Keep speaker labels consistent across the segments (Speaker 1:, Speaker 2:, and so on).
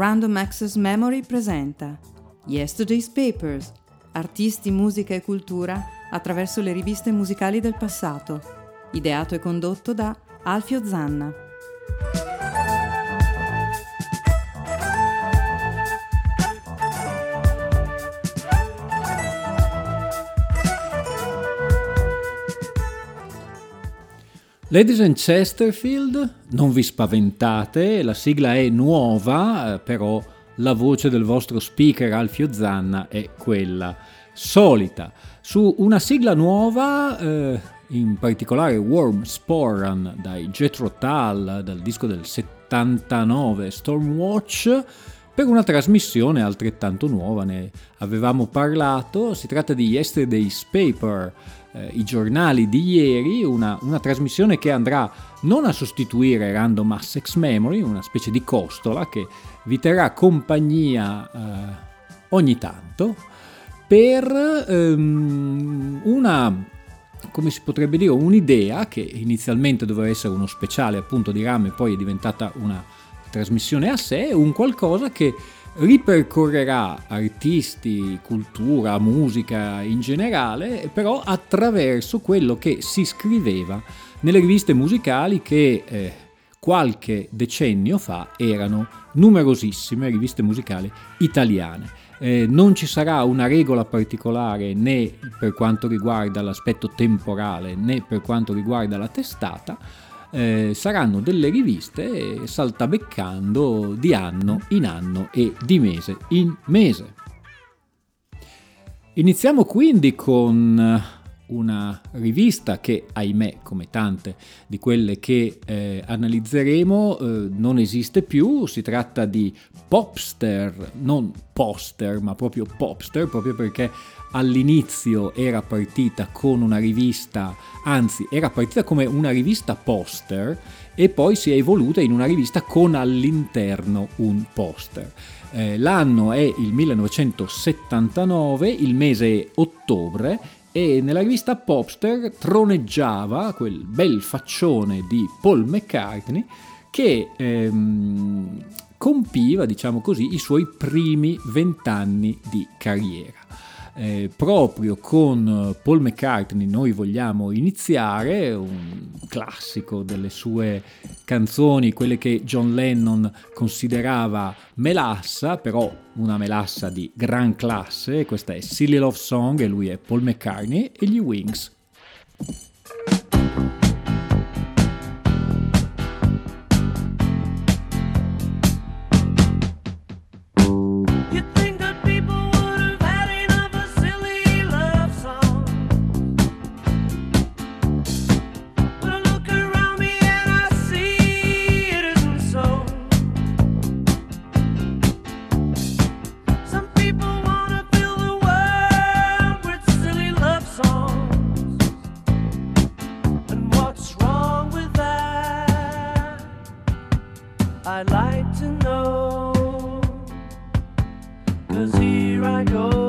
Speaker 1: Random Access Memory presenta Yesterday's Papers, artisti, musica e cultura attraverso le riviste musicali del passato, ideato e condotto da Alfio Zanna.
Speaker 2: Ladies and Chesterfield, non vi spaventate, la sigla è nuova, eh, però la voce del vostro speaker Alfio Zanna è quella solita. Su una sigla nuova, eh, in particolare Worm Sporan dai Jethro Tull, dal disco del 79 Stormwatch, per una trasmissione altrettanto nuova, ne avevamo parlato, si tratta di Yesterday's Paper, eh, i giornali di ieri, una, una, trasmissione che andrà non a sostituire Random Access Memory, una specie di costola che vi terrà compagnia eh, ogni tanto per ehm, una come si potrebbe dire, un'idea che inizialmente doveva essere uno speciale appunto di RAM e poi è diventata una trasmissione a sé, un qualcosa che ripercorrerà artisti, cultura, musica in generale, però attraverso quello che si scriveva nelle riviste musicali che eh, qualche decennio fa erano numerosissime riviste musicali italiane. Eh, non ci sarà una regola particolare né per quanto riguarda l'aspetto temporale né per quanto riguarda la testata, eh, saranno delle riviste saltabeccando di anno in anno e di mese in mese. Iniziamo quindi con una rivista che, ahimè, come tante di quelle che eh, analizzeremo, eh, non esiste più. Si tratta di Popster, non poster, ma proprio Popster, proprio perché all'inizio era partita con una rivista, anzi era partita come una rivista poster e poi si è evoluta in una rivista con all'interno un poster. Eh, l'anno è il 1979, il mese è ottobre e nella rivista Popster troneggiava quel bel faccione di Paul McCartney che ehm, compiva, diciamo così, i suoi primi vent'anni di carriera eh, proprio con Paul McCartney noi vogliamo iniziare, un classico delle sue canzoni, quelle che John Lennon considerava melassa, però una melassa di gran classe, questa è Silly Love Song e lui è Paul McCartney e gli Wings. I'd
Speaker 3: like to know. Cause here I go.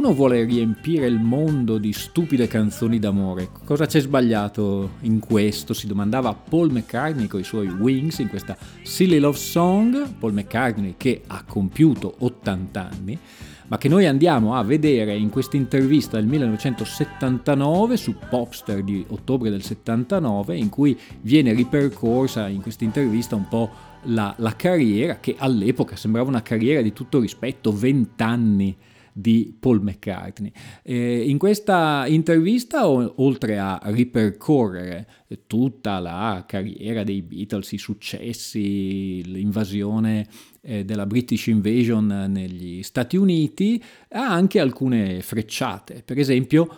Speaker 2: Qualcuno vuole riempire il mondo di stupide canzoni d'amore. Cosa c'è sbagliato in questo? Si domandava Paul McCartney con i suoi Wings in questa Silly Love Song. Paul McCartney che ha compiuto 80 anni, ma che noi andiamo a vedere in questa intervista del 1979 su Popster di ottobre del 79, in cui viene ripercorsa in questa intervista un po' la, la carriera, che all'epoca sembrava una carriera di tutto rispetto, 20 anni di Paul McCartney. Eh, in questa intervista, oltre a ripercorrere tutta la carriera dei Beatles, i successi, l'invasione eh, della British Invasion negli Stati Uniti, ha anche alcune frecciate. Per esempio,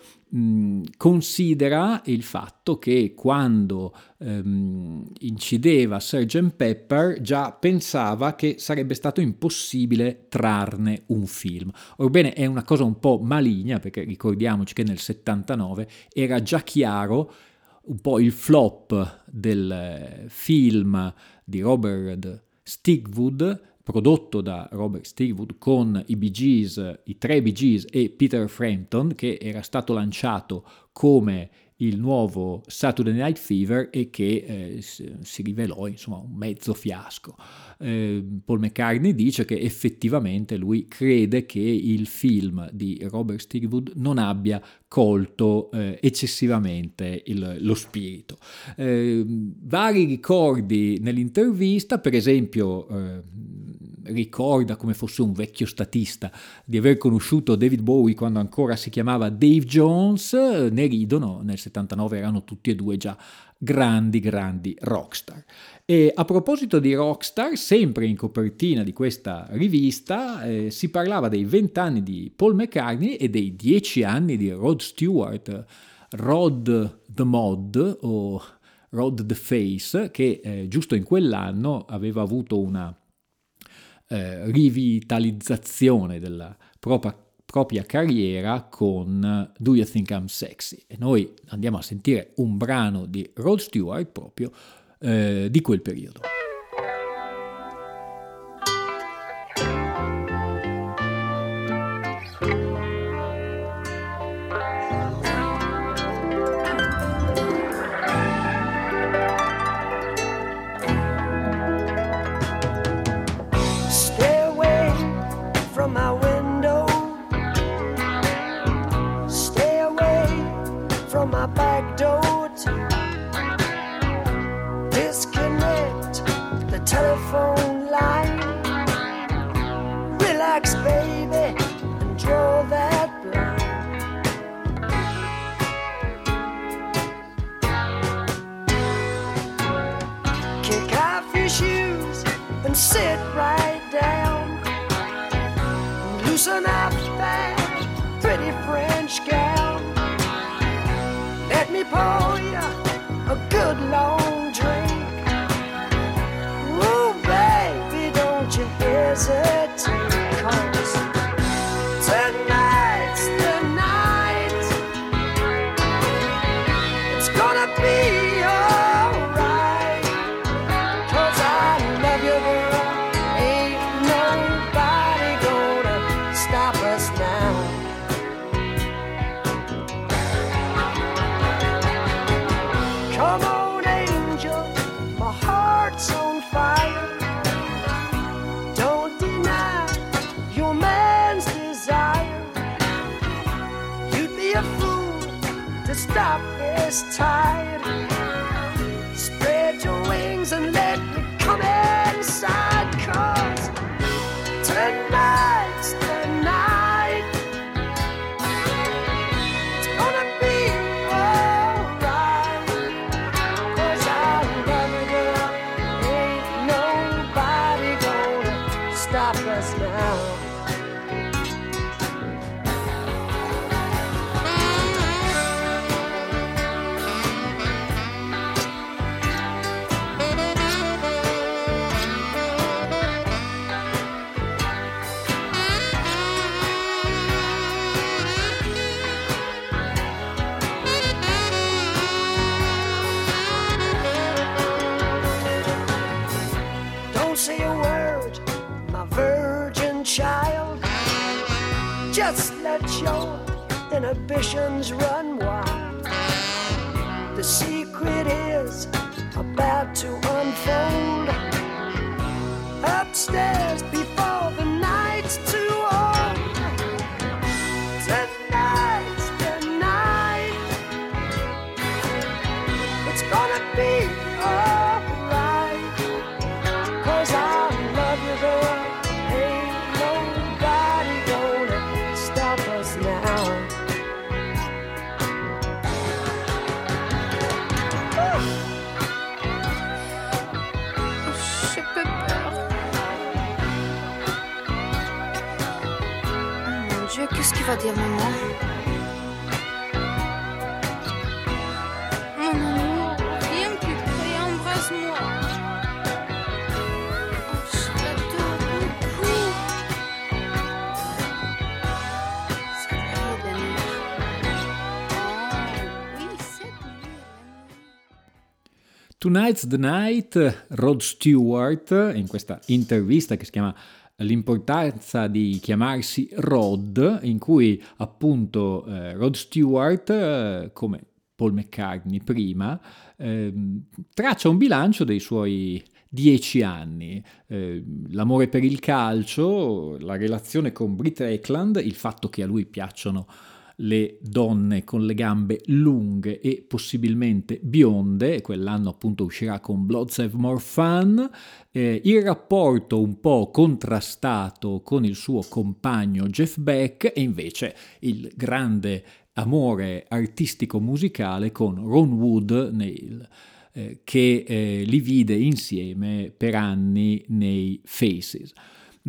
Speaker 2: considera il fatto che quando ehm, incideva Sgt. Pepper già pensava che sarebbe stato impossibile trarne un film. Orbene, è una cosa un po' maligna perché ricordiamoci che nel 79 era già chiaro un po' il flop del film di Robert Stigwood prodotto da Robert Stigwood con i Bee Gees, i tre Bee Gees e Peter Frampton, che era stato lanciato come il nuovo Saturday Night Fever e che eh, si rivelò insomma un mezzo fiasco. Eh, Paul McCartney dice che effettivamente lui crede che il film di Robert Stigwood non abbia colto eh, eccessivamente il, lo spirito. Eh, vari ricordi nell'intervista, per esempio eh, ricorda come fosse un vecchio statista di aver conosciuto David Bowie quando ancora si chiamava Dave Jones, ne ridono, nel 79 erano tutti e due già grandi, grandi rockstar. E a proposito di rockstar, sempre in copertina di questa rivista eh, si parlava dei 20 anni di Paul McCartney e dei 10 anni di Rod Stewart.
Speaker 4: Rod the Mod o Rod the Face che eh, giusto in quell'anno aveva avuto una eh, rivitalizzazione della propria, propria carriera con Do You Think I'm Sexy e noi andiamo a sentire un brano di Rod Stewart proprio eh, di quel periodo. telephone. answer. don't say a word, my virgin child. Just let your inhibitions run wild. The secret is about to unfold. Upstairs, Tonight's the Night, Rod Stewart, in questa intervista che si chiama L'importanza di chiamarsi Rod, in cui appunto eh, Rod Stewart, eh, come Paul McCartney prima, eh, traccia un bilancio dei suoi dieci anni. Eh, l'amore per il calcio, la relazione con Britt Eklund, il fatto che a lui piacciono le donne con le gambe lunghe e possibilmente bionde, quell'anno appunto uscirà con Bloods Have More Fun, eh, il rapporto un po' contrastato con il suo compagno Jeff Beck e invece il grande amore artistico-musicale con Ron Wood nel, eh, che eh, li vide insieme per anni nei Faces.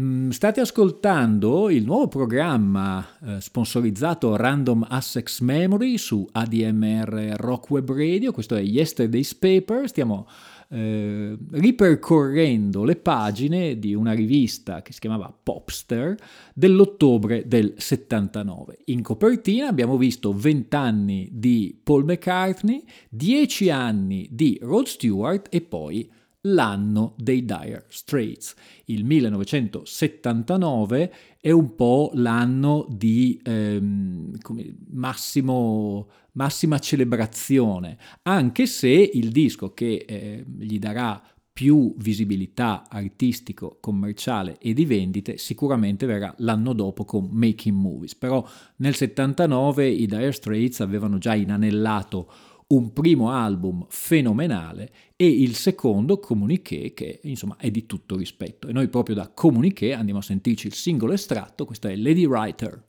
Speaker 5: Mm, state ascoltando il nuovo programma eh, sponsorizzato Random Assex Memory su ADMR Rock Web Radio, questo è Yesterday's Paper, stiamo eh, ripercorrendo le pagine di una rivista che si chiamava Popster dell'ottobre del 79. In copertina abbiamo visto 20 anni di Paul McCartney, 10 anni di Rod Stewart e poi l'anno dei Dire Straits. Il 1979 è un po' l'anno di ehm, massimo, massima celebrazione, anche se il disco che eh, gli darà più visibilità artistico-commerciale e di vendite sicuramente verrà l'anno dopo con Making Movies, però nel 79 i Dire Straits avevano già inanellato un primo album fenomenale e il secondo Comuniqué che insomma è di tutto rispetto e noi proprio da Comuniqué andiamo a sentirci il singolo estratto, questo è Lady Writer.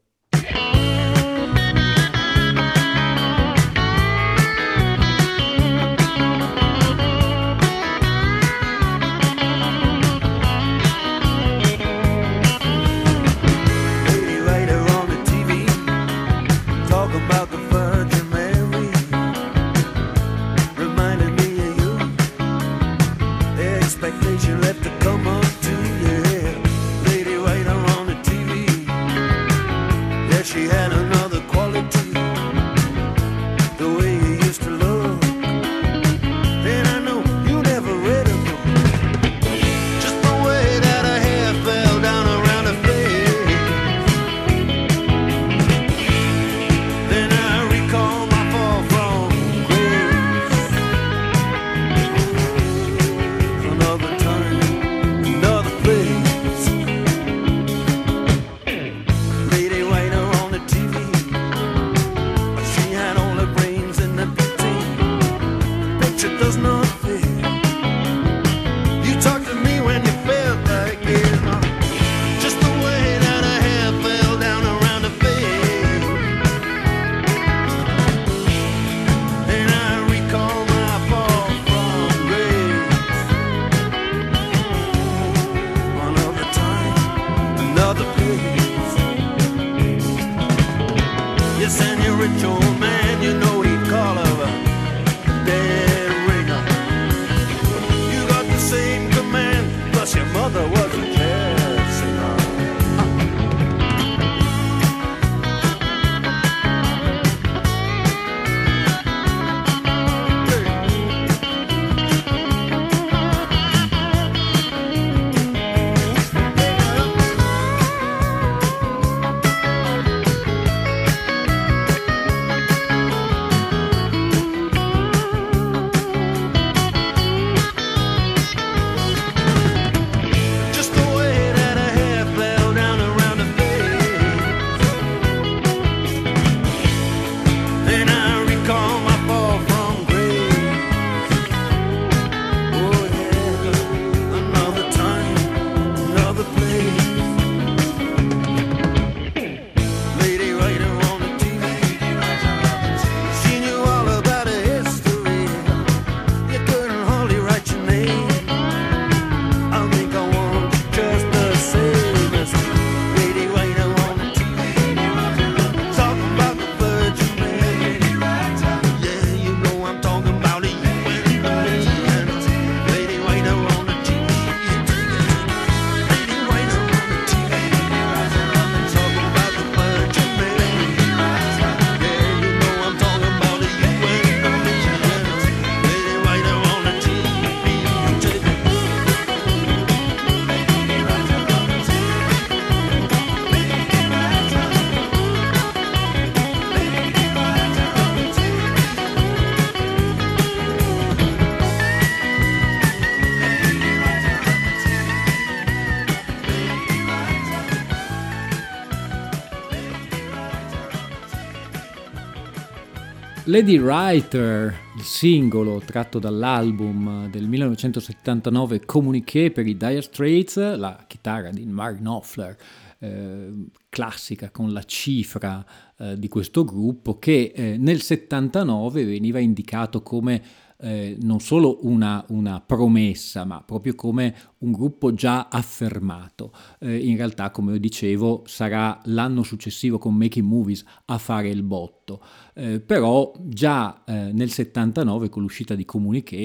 Speaker 5: Lady Writer, il singolo tratto dall'album del 1979 Communiqué per i Dire Straits, la chitarra di Mark Knopfler, eh, classica con la cifra eh, di questo gruppo, che eh, nel 79 veniva indicato come eh, non solo una, una, promessa, ma proprio come
Speaker 2: un gruppo già affermato. Eh, in realtà, come dicevo, sarà l'anno successivo con Making Movies a fare il botto. Eh, però già eh, nel 79 con l'uscita di Comuniché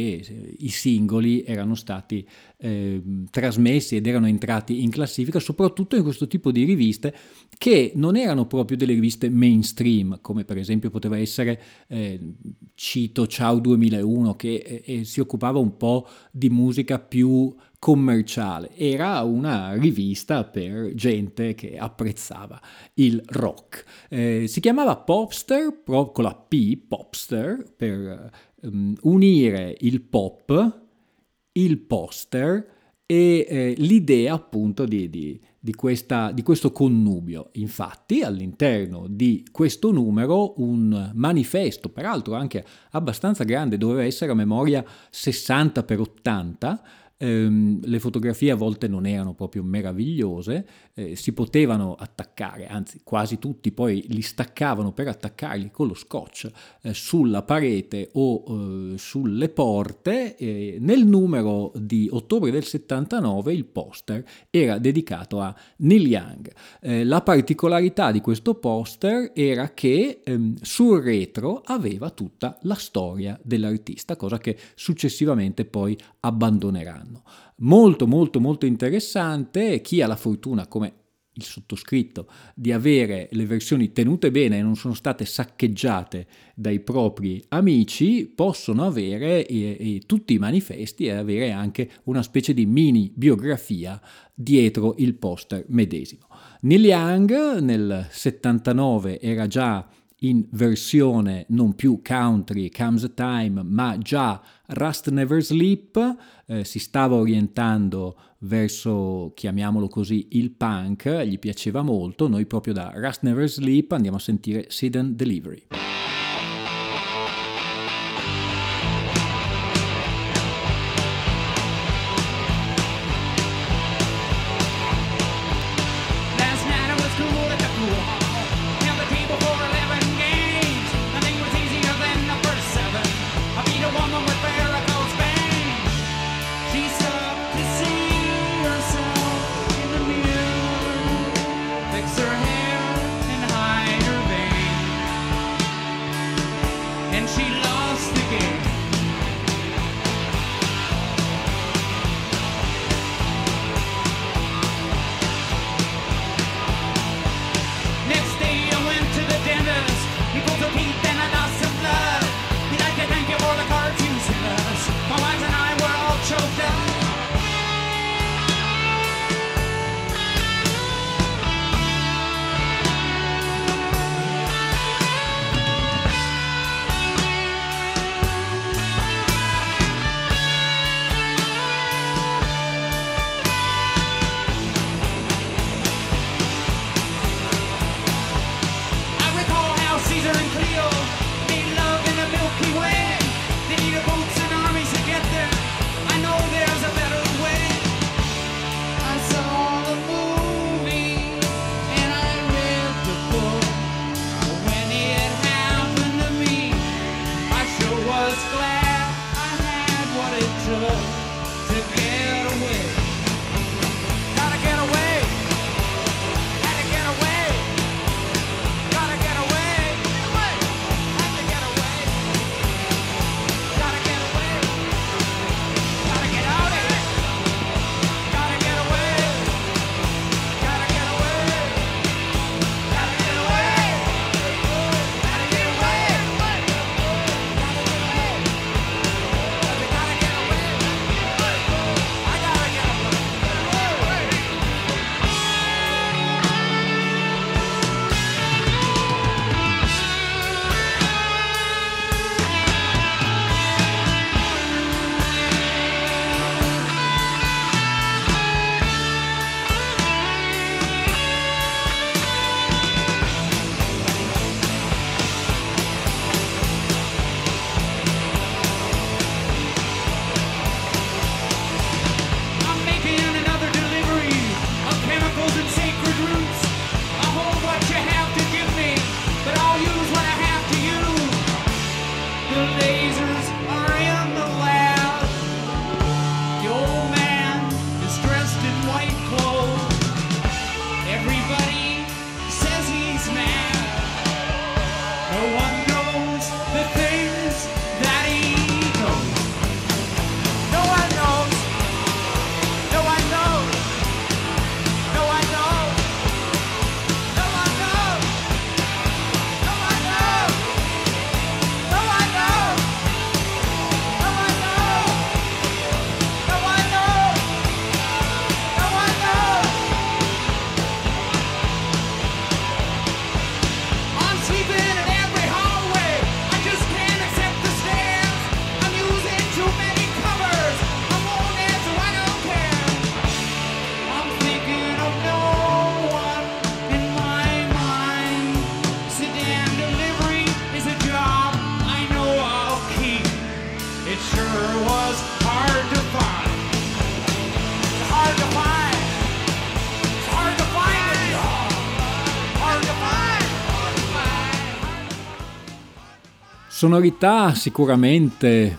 Speaker 2: i singoli erano stati eh, trasmessi ed erano entrati in classifica soprattutto in questo tipo di riviste che non erano proprio delle riviste mainstream come per esempio poteva essere eh, cito Ciao 2001 che eh, eh, si occupava un po' di musica più commerciale, era una rivista per gente che apprezzava il rock. Eh, si chiamava Popster, con la P, Popster, per um, unire il pop, il poster e eh, l'idea appunto di, di, di, questa, di, questo connubio. Infatti all'interno di questo numero un manifesto, peraltro anche abbastanza grande, doveva essere a memoria 60 x 80, ehm, le fotografie a volte non erano proprio meravigliose, eh, si potevano attaccare, anzi quasi tutti poi li staccavano per attaccarli con lo scotch eh, sulla parete o eh, sulle porte. nel numero di ottobre del 79 il poster era dedicato a Neil Young. Eh, la particolarità di questo poster era che ehm, sul retro aveva tutta la storia dell'artista, cosa che successivamente poi abbandoneranno. Molto molto molto interessante, chi ha la fortuna come il sottoscritto di avere le versioni tenute bene e non sono state saccheggiate dai propri amici possono avere e, e tutti i manifesti e avere anche una specie di mini biografia dietro il poster medesimo. Neil Young nel 79 era già in versione non più country, comes time, ma già Rust Never Sleep, eh, si stava orientando verso, chiamiamolo così, il punk, gli piaceva molto, noi proprio da Rust Never Sleep andiamo a sentire Sit and Delivery. Sonorità sicuramente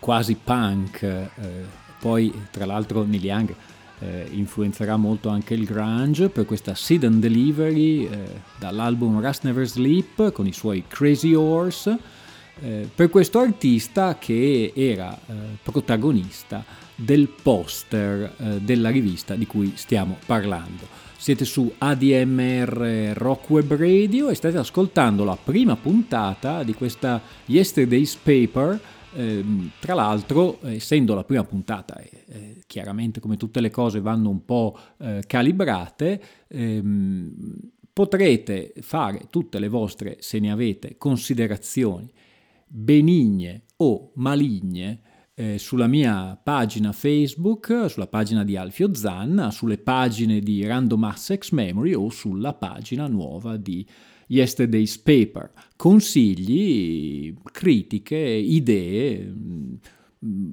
Speaker 2: quasi punk, eh, poi tra l'altro Neil Young eh, influenzerà molto anche il grunge per questa Seed and Delivery eh, dall'album Rust Never Sleep con i suoi Crazy Horse, eh, per questo artista che era eh, protagonista del poster eh, della rivista di cui stiamo parlando. Siete su ADMR Rock Web Radio e state ascoltando la prima puntata di questa Yesterday's Paper. Eh, tra l'altro, essendo la prima puntata, eh, chiaramente come tutte le cose vanno un po' eh, calibrate, ehm, potrete fare tutte le vostre, se ne avete, considerazioni benigne o maligne eh, sulla mia pagina Facebook, sulla pagina di Alfio Zanna, sulle pagine di Random Access Memory o sulla pagina nuova di Yesterday's Paper. Consigli, critiche, idee.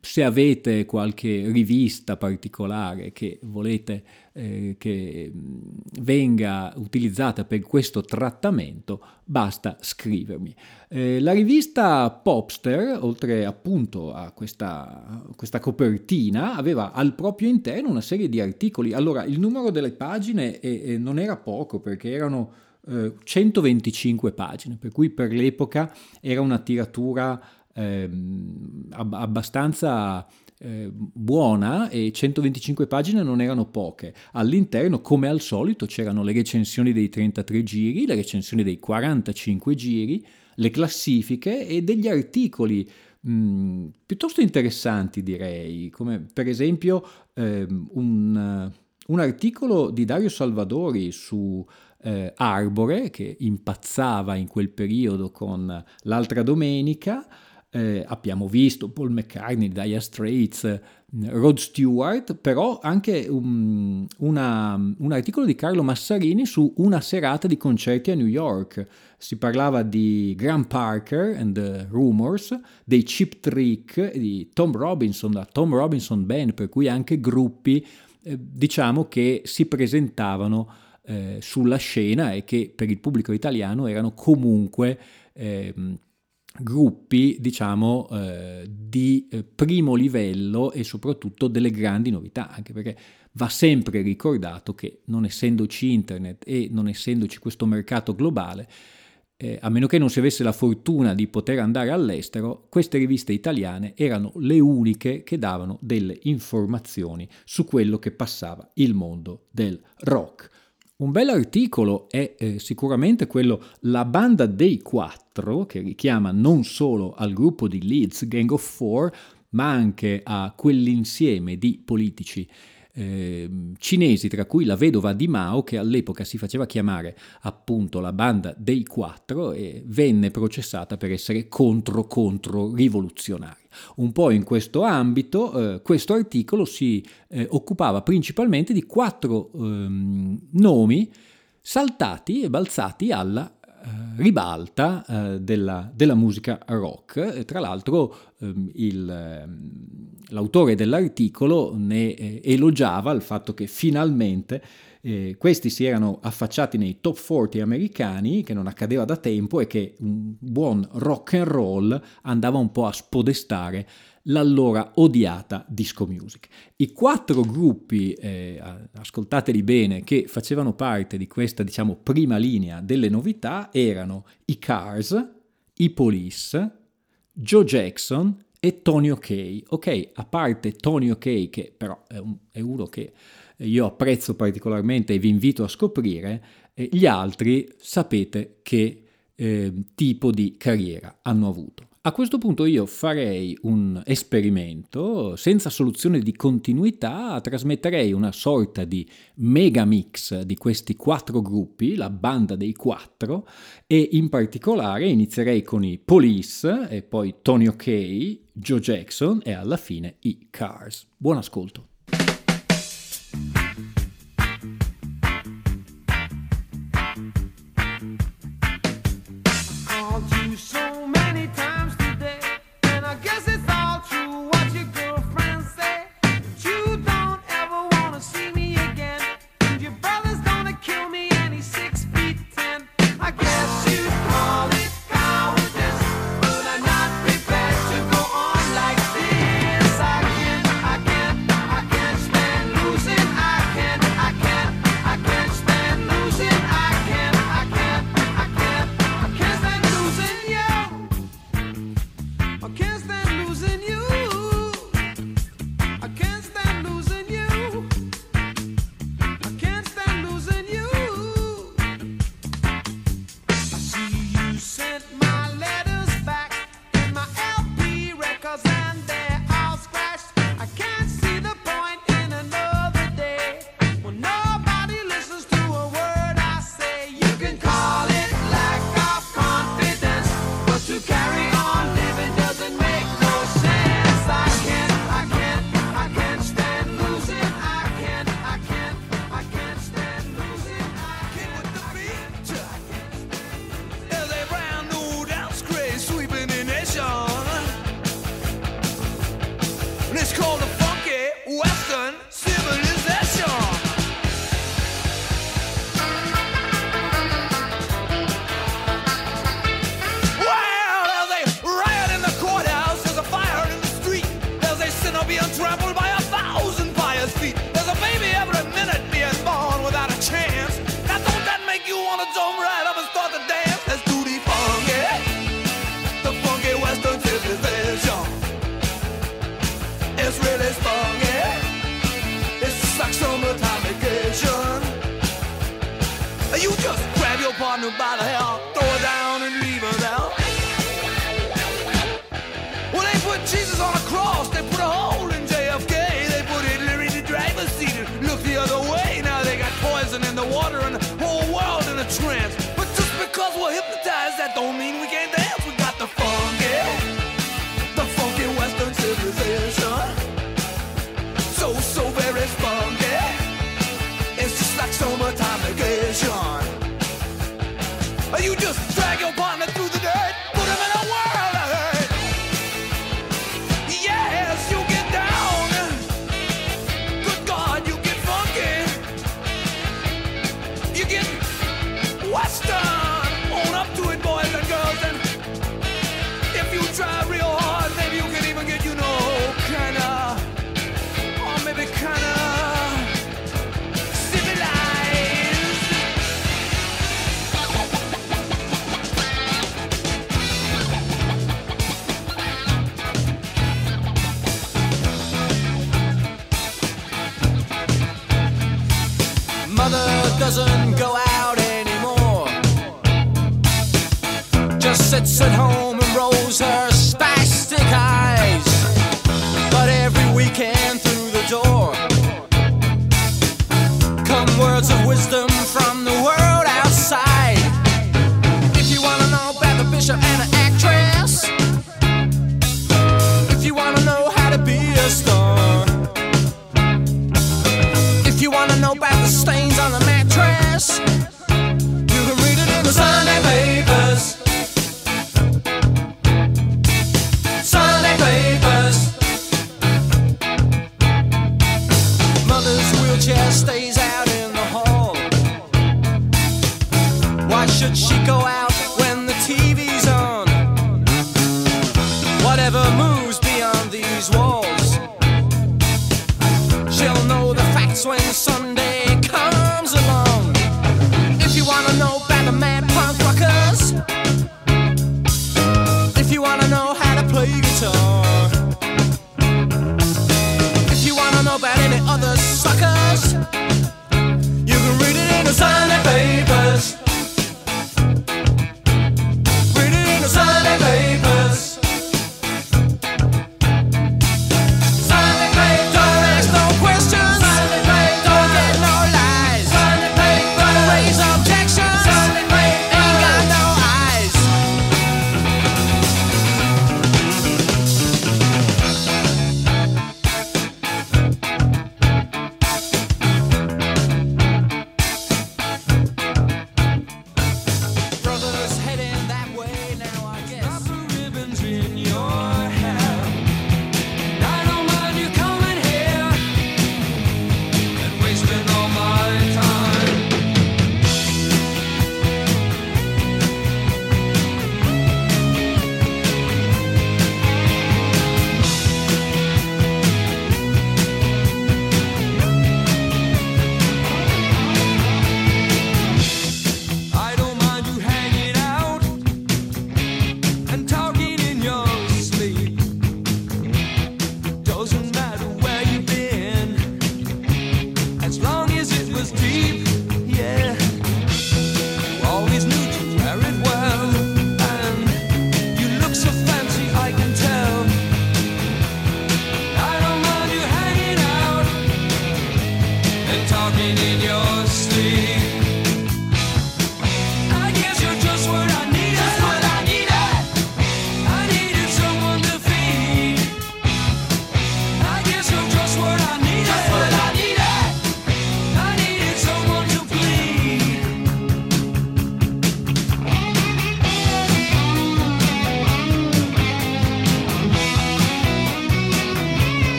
Speaker 2: Se avete qualche rivista particolare che volete eh, che venga utilizzata per questo trattamento, basta scrivermi. Eh, la rivista Popster, oltre appunto a questa, questa, copertina, aveva al proprio interno una serie di articoli. Allora, il numero delle pagine eh non era poco perché erano 125 eh, pagine, per cui per l'epoca era una tiratura eh, abbastanza buona e 125 pagine non erano poche. All'interno, come al solito, c'erano le recensioni dei 33 giri, le recensioni dei 45 giri, le classifiche e degli articoli mh, piuttosto interessanti, direi, come per esempio eh, un, un articolo di Dario Salvadori su eh, Arbore, che impazzava in quel periodo con l'altra domenica. Eh, abbiamo visto Paul McCartney, Dire Straits, Rod Stewart, però anche un, una, un, articolo di Carlo Massarini su una serata di concerti a New York. Si parlava di Graham Parker and the Rumors, dei Chip Trick, di Tom Robinson, la Tom Robinson Band, per cui anche gruppi eh, diciamo che si presentavano eh, sulla scena e che per il pubblico italiano erano comunque eh, gruppi diciamo eh, di eh, primo livello e soprattutto delle grandi novità anche perché va sempre ricordato che non essendoci internet e non essendoci questo mercato globale eh, a meno che non si avesse la fortuna di poter andare all'estero, queste riviste italiane erano le uniche che davano delle informazioni su quello che passava il mondo del rock. Un bel articolo è eh, sicuramente quello La banda dei quattro, che richiama non solo al gruppo di Leeds Gang of Four, ma anche a quell'insieme di politici eh, cinesi, tra cui la vedova di Mao, che all'epoca si faceva chiamare appunto la banda dei quattro e venne processata per essere contro-contro rivoluzionari. Un po' in questo ambito, eh, questo articolo si eh, occupava principalmente di quattro ehm, nomi saltati e balzati alla eh, ribalta eh, della, della, musica rock. Tra l'altro il, ehm, l'autore dell'articolo ne eh, elogiava il fatto che finalmente eh, questi si erano affacciati nei top 40 americani, che non accadeva da tempo e che un buon rock and roll andava un po' a spodestare l'allora odiata disco music. I quattro gruppi, eh, ascoltateli bene, che facevano parte di questa, diciamo, prima linea delle novità erano i Cars, i Police, Joe Jackson e Tony OK. Ok, a parte Tony OK, che però è, un, è uno che io apprezzo particolarmente e vi invito a scoprire, eh, gli altri sapete che eh, tipo di carriera hanno avuto. A questo punto io farei un esperimento, senza soluzione di continuità, trasmetterei una sorta di mega mix di questi quattro gruppi, la banda dei quattro, e in particolare inizierei con i Police, e poi Tony OK, Joe Jackson e alla fine i Cars. Buon ascolto.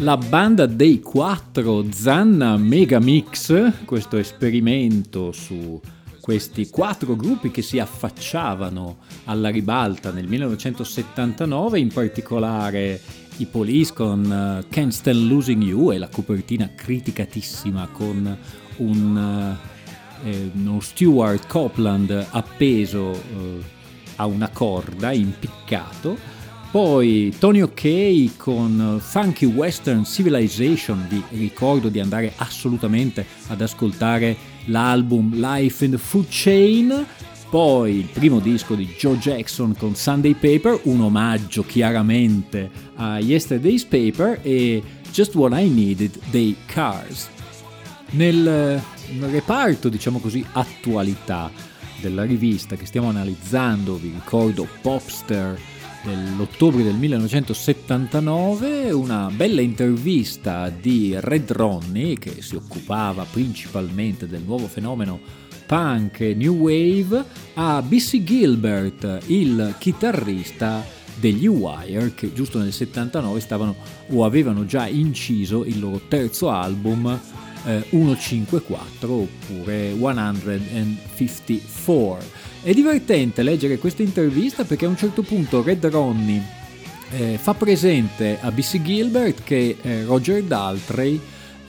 Speaker 2: la banda dei quattro Zanna Megamix, questo esperimento su questi quattro gruppi che si affacciavano alla ribalta nel 1979, in particolare i Police con uh, Can't Stand Losing You e la copertina criticatissima con un, eh, eh uno Stuart Copland appeso uh, a una corda, impiccato poi Tony Ok con Funky Western Civilization, vi ricordo di andare assolutamente ad ascoltare l'album Life in the Food Chain, poi il primo disco di Joe Jackson con Sunday Paper, un omaggio chiaramente a Yesterday's Paper e Just What I Needed dei Cars. Nel reparto, diciamo così, attualità della rivista che stiamo analizzando, vi ricordo Popster dell'ottobre del 1979, una bella intervista di Red Ronnie che si occupava principalmente del nuovo fenomeno punk e new wave a Bissy Gilbert, il chitarrista degli Wire che giusto nel 79 stavano o avevano già inciso il loro terzo album eh, 154 oppure 154. È divertente leggere questa intervista perché a un certo punto Red Ronnie eh, fa presente a Bissy Gilbert che eh, Roger Daltrey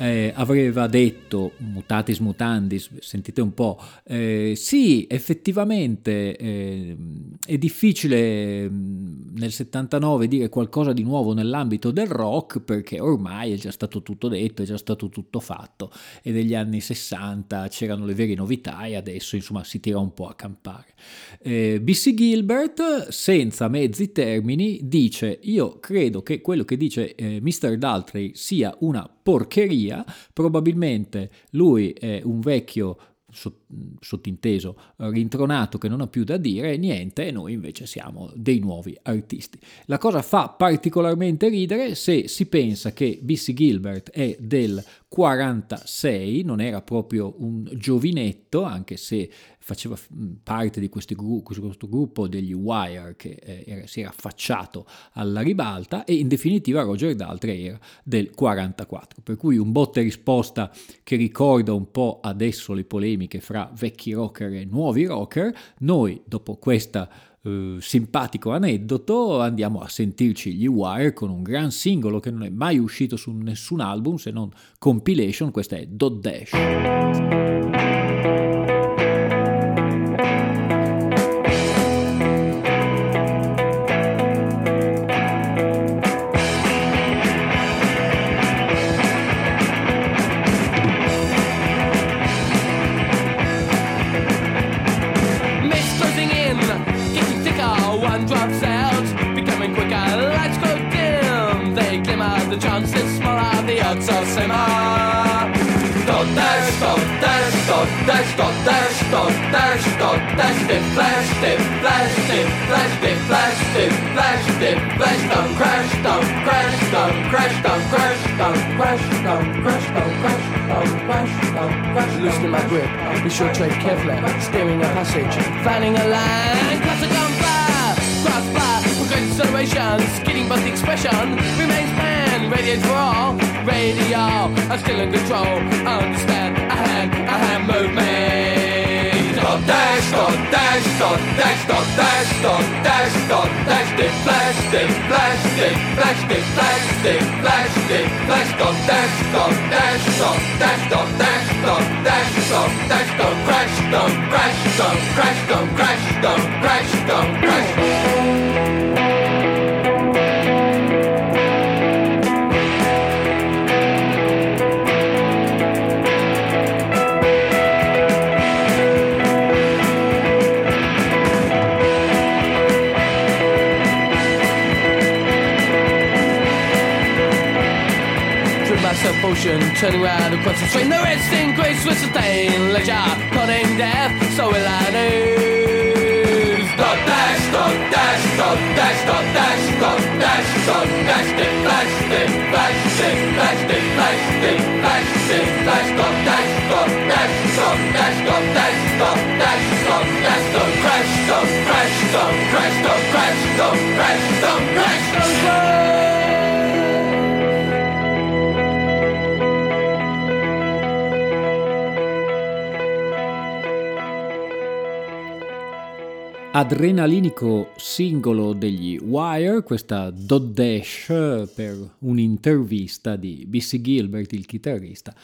Speaker 2: eh, aveva detto, mutatis mutandis, sentite un po', eh, sì, effettivamente eh, è difficile mm, nel 79 dire qualcosa di nuovo nell'ambito del rock perché ormai è già stato tutto detto, è già stato tutto fatto e negli anni 60 c'erano le vere novità e adesso insomma si tira un po' a campare. Eh, BC Gilbert, senza mezzi termini, dice io credo che quello che dice eh, Mr. Daltrey sia una porcheria, probabilmente lui è un vecchio sottinteso, rintronato che non ha più da dire niente e noi invece siamo dei nuovi artisti. La cosa fa particolarmente ridere se si pensa che B.C. Gilbert è del 46, non era proprio un giovinetto, anche se faceva parte di gru- questo gruppo degli Wire che eh, era, si era affacciato alla ribalta e in definitiva Roger Daltrey era del 44, per cui un botte risposta che ricorda un po' adesso le polemiche fra vecchi rocker e nuovi rocker, noi dopo questa Uh, simpatico aneddoto, andiamo a sentirci gli Wire con un gran singolo che non è mai uscito su nessun album se non compilation, questa è Dot dash, dip, flash, down, crash, down, crash, down, crash, down, crash, down, crash, down, crash, down, crash, down, crash, down, crash, loosening my grip, be sure tread carefully, steering a passage, fanning a line, classic on fire, cross fire, for great acceleration, skidding but the expression remains pan, radiates for all, radio, I'm still in control, I understand, I had, I had movement. Dot dash, dot dash, dot dash, dot dash, dot dash, dot flash, dip flash, dip flash, dip flash, dot dash, dot dash, dot dash, dot dash, dot dash, dot dash, don't crash, don't crash, don't crash, don't crash, don't crash, don't crash. Potion, turning round the stream. The red sting, grace with sustain, leisure, cutting death, so will I lose. Dot dash, dot dash, dot dash, dot dash, dot dash, dot dash, dip flash, dip flash, dash, don't crash, don't crash, don't crash, don't crash, don't crash, don't crash, don't crash. Adrenalinico singolo degli Wire, questa Dot Dash per un'intervista di B.C. Gilbert, il chitarrista,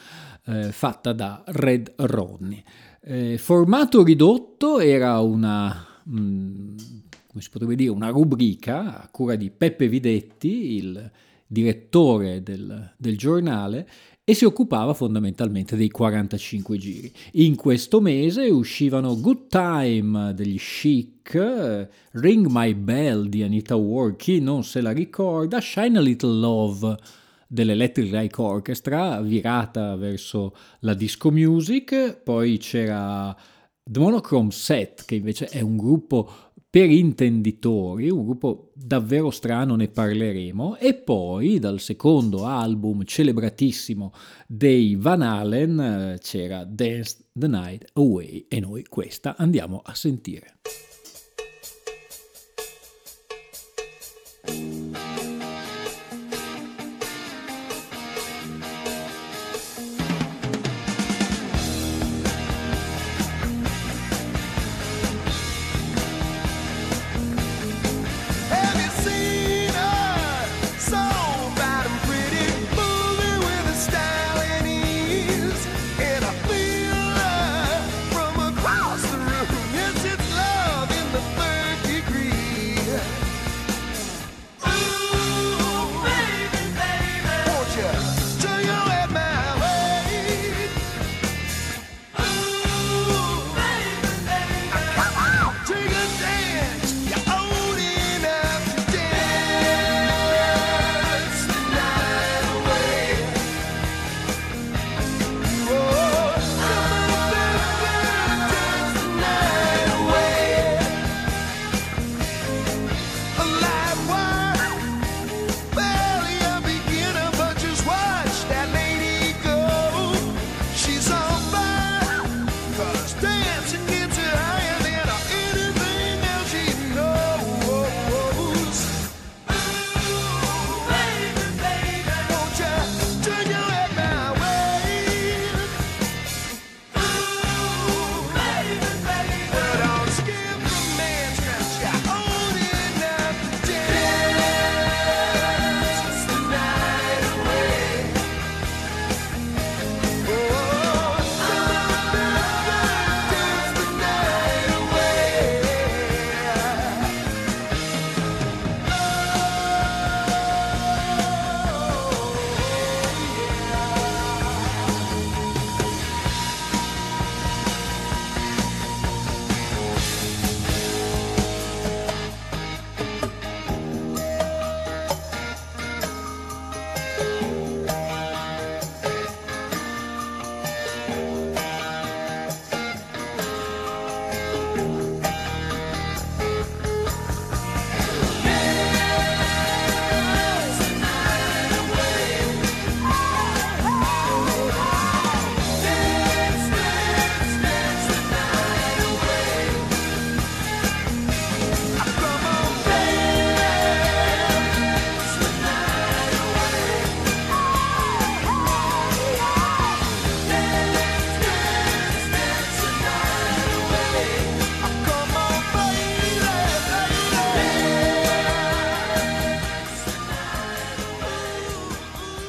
Speaker 2: eh, fatta da Red Rodney. Eh, formato ridotto era una, mh, mm, come si potrebbe dire, una rubrica a cura di Peppe Videtti, il direttore del, del giornale, e si occupava fondamentalmente dei 45 giri. In questo mese uscivano Good Time degli Chic, Ring My Bell di Anita Ward, chi non se la ricorda, Shine a Little Love dell'Electric Light Orchestra, virata verso la disco music, poi c'era The Monochrome Set, che invece è un gruppo per intenditori, un gruppo davvero strano, ne parleremo, e poi dal secondo album celebratissimo dei Van Halen eh, c'era Dance the Night Away e noi questa andiamo a sentire.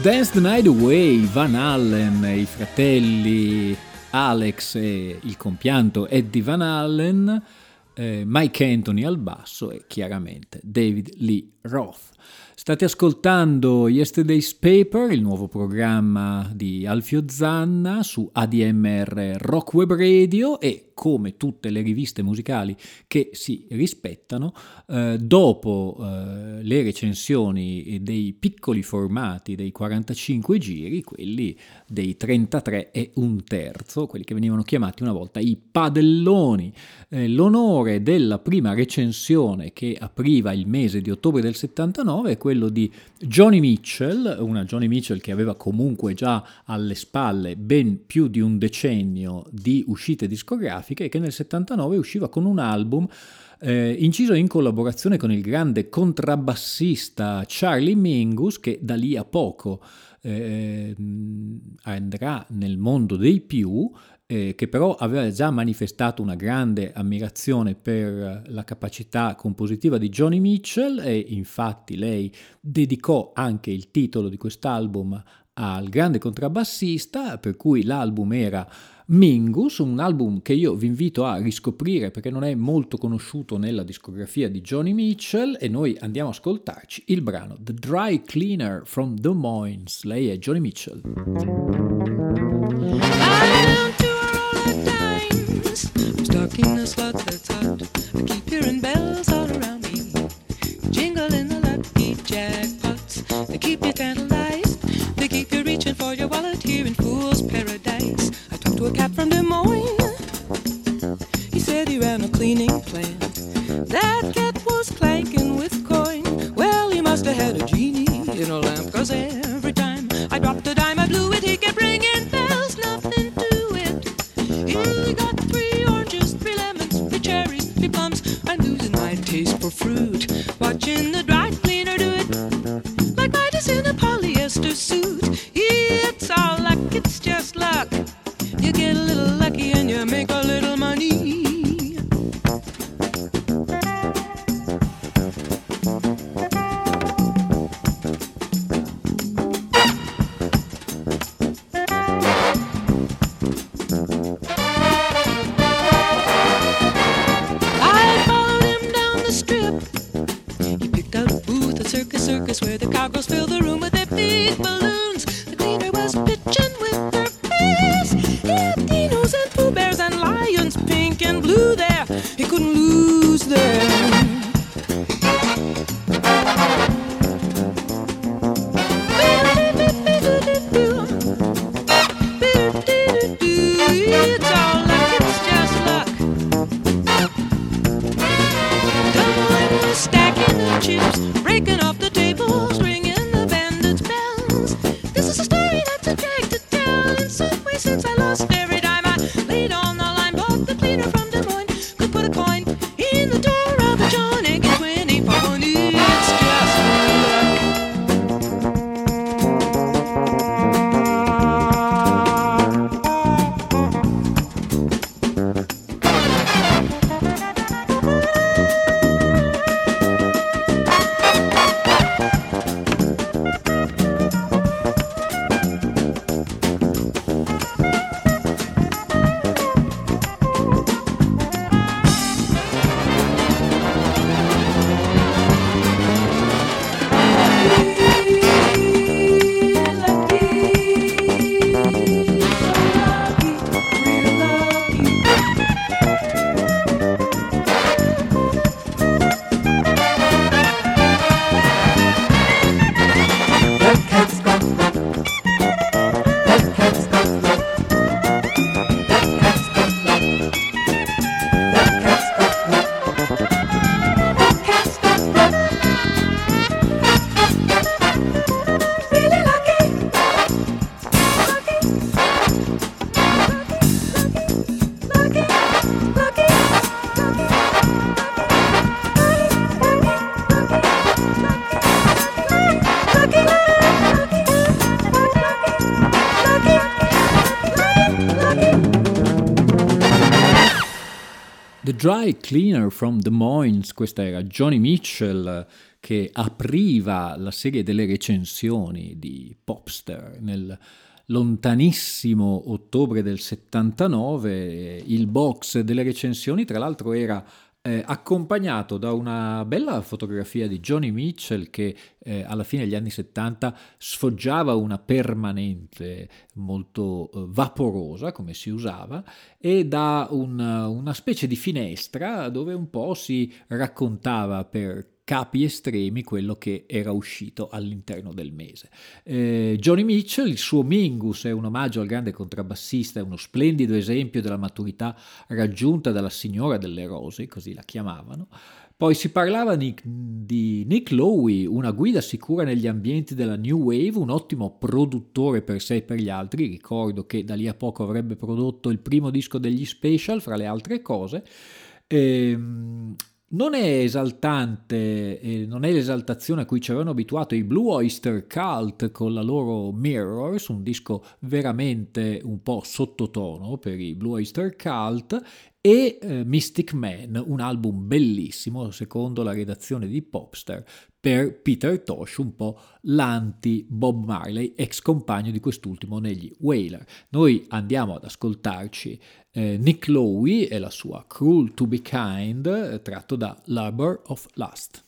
Speaker 2: Dance the Night Away, Van Allen, i fratelli Alex e il compianto Eddie Van Allen, eh, Mike Anthony al basso e chiaramente David Lee Roth. State ascoltando Yesterday's Paper, il nuovo programma di Alfio Zanna su ADMR Rock Web Radio e come tutte le riviste musicali che si rispettano, eh, dopo eh, le recensioni dei piccoli formati dei 45 giri, quelli dei 33 e un terzo, quelli che venivano chiamati una volta i padelloni, eh, l'onore della prima recensione che apriva il mese di ottobre del 79 è quello di Johnny Mitchell, una Johnny Mitchell che aveva comunque già alle spalle ben più di un decennio di uscite discografiche, e che nel 79 usciva con un album eh, inciso in collaborazione con il grande contrabbassista Charlie Mingus che da lì a poco eh, andrà nel mondo dei più eh, che però aveva già manifestato una grande ammirazione per la capacità compositiva di Johnny Mitchell e infatti lei dedicò anche il titolo di quest'album al grande contrabbassista, per cui l'album era Mingus, un album che io vi invito a riscoprire perché non è molto conosciuto nella discografia di Johnny Mitchell e noi andiamo a ascoltarci il brano The Dry Cleaner from Des Moines. Lei è Johnny Mitchell. Keep you tantalized. They keep it analyzed. They keep you reaching for your wallet here in Fool's Paradise. I talked to a cat from Des Moines. He said he ran a cleaning plant. That cat was clanking with coin. Well, he must have had a genie in a lamp, cause every time I dropped a dime, I blew it. He kept ringing fruit. Watching the dry cleaner do it like Midas in a polyester suit. Dry Cleaner from Des Moines, questa era Johnny Mitchell che apriva la serie delle recensioni di Popster nel lontanissimo ottobre del 79. Il box delle recensioni, tra l'altro, era eh, accompagnato da una bella fotografia di Johnny Mitchell che eh, alla fine degli anni 70 sfoggiava una permanente molto eh, vaporosa, come si usava, e da un, una specie di finestra dove un po' si raccontava per capi estremi quello che era uscito all'interno del mese. Eh, Johnny Mitchell, il suo Mingus è un omaggio al grande contrabbassista, è uno splendido esempio della maturità raggiunta dalla signora delle rose, così la chiamavano. Poi si parlava di, Nick Lowe, una guida sicura negli ambienti della New Wave, un ottimo produttore per sé e per gli altri. Ricordo che da lì a poco avrebbe prodotto il primo disco degli Special, fra le altre cose. Ehm, non è esaltante, eh, non è l'esaltazione a cui ci avevano abituato i Blue Oyster Cult con la loro Mirrors, un disco veramente un po' sottotono per i Blue Oyster Cult, e eh, Mystic Man, un album bellissimo, secondo la redazione di Popstar, per Peter Tosh, un po' l'anti-Bob Marley, ex compagno di quest'ultimo negli Whaler. Noi andiamo ad ascoltarci eh, Nick Lowe e la sua Cruel to be Kind, eh, tratto da Labor of Lust.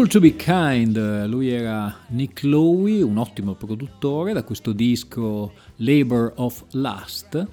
Speaker 2: Cool to be kind, lui era Nick Lowe, un ottimo produttore da questo disco Labor of Lust.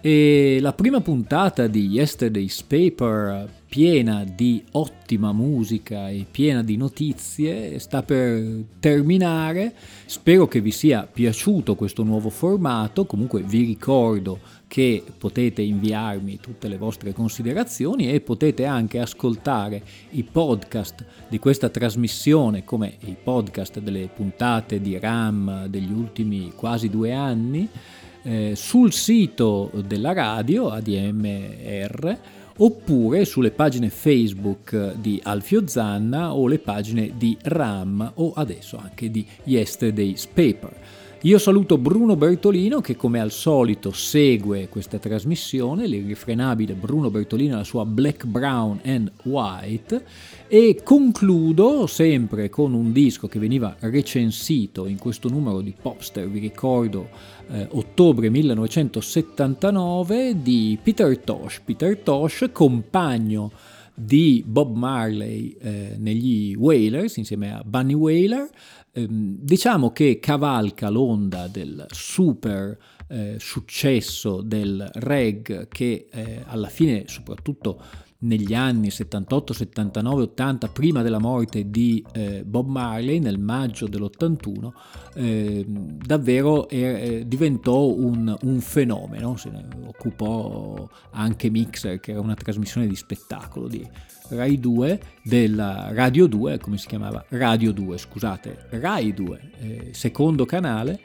Speaker 2: E la prima puntata di Yesterday's Paper piena di ottima musica e piena di notizie sta per terminare. Spero che vi sia piaciuto questo nuovo formato, comunque vi ricordo che potete inviarmi tutte le vostre considerazioni e potete anche ascoltare i podcast di questa trasmissione come i podcast delle puntate di RAM degli ultimi quasi due anni eh, sul sito della radio ADMR oppure sulle pagine Facebook di Alfio Zanna o le pagine di RAM o adesso anche di Yesterday's Paper. Io saluto Bruno Bertolino che come al solito segue questa trasmissione, l'irrefrenabile Bruno Bertolino e la sua Black, Brown and White e concludo sempre con un disco che veniva recensito in questo numero di Popster, vi ricordo eh, ottobre 1979 di Peter Tosh. Peter Tosh, compagno di Bob Marley eh, negli Wailers insieme a Bunny Wailer, ehm, diciamo che cavalca l'onda del super eh, successo del reg che eh, alla fine soprattutto negli anni 78, 79, 80, prima della morte di eh, Bob Marley nel maggio dell'81, eh, davvero eh, diventò un, un, fenomeno, se ne occupò anche Mixer, che era una trasmissione di spettacolo di Rai 2, della Radio 2, come si chiamava? Radio 2, scusate, Rai 2, eh, secondo canale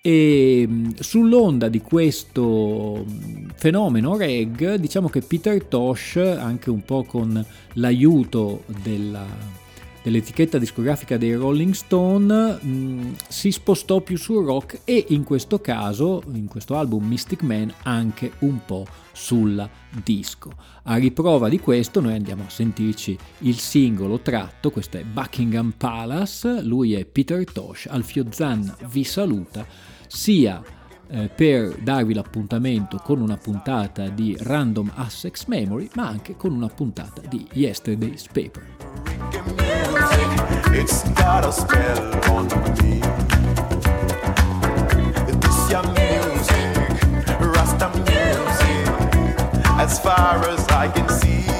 Speaker 2: e mm, sull'onda di questo mm, fenomeno reg, diciamo che Peter Tosh, anche un po' con l'aiuto della, dell'etichetta discografica dei Rolling Stone, mh, si spostò più sul rock e in questo caso, in questo album Mystic Man, anche un po' sul disco. A riprova di questo noi andiamo a sentirci il singolo tratto, questo è Buckingham Palace, lui è Peter Tosh, Alfio Zanna vi saluta, sia
Speaker 6: eh, per darvi l'appuntamento con una puntata di Random Assex Memory, ma anche con una puntata di Yesterday's Paper. It's got a spell on me. This your music, Rasta music, as far as I can see.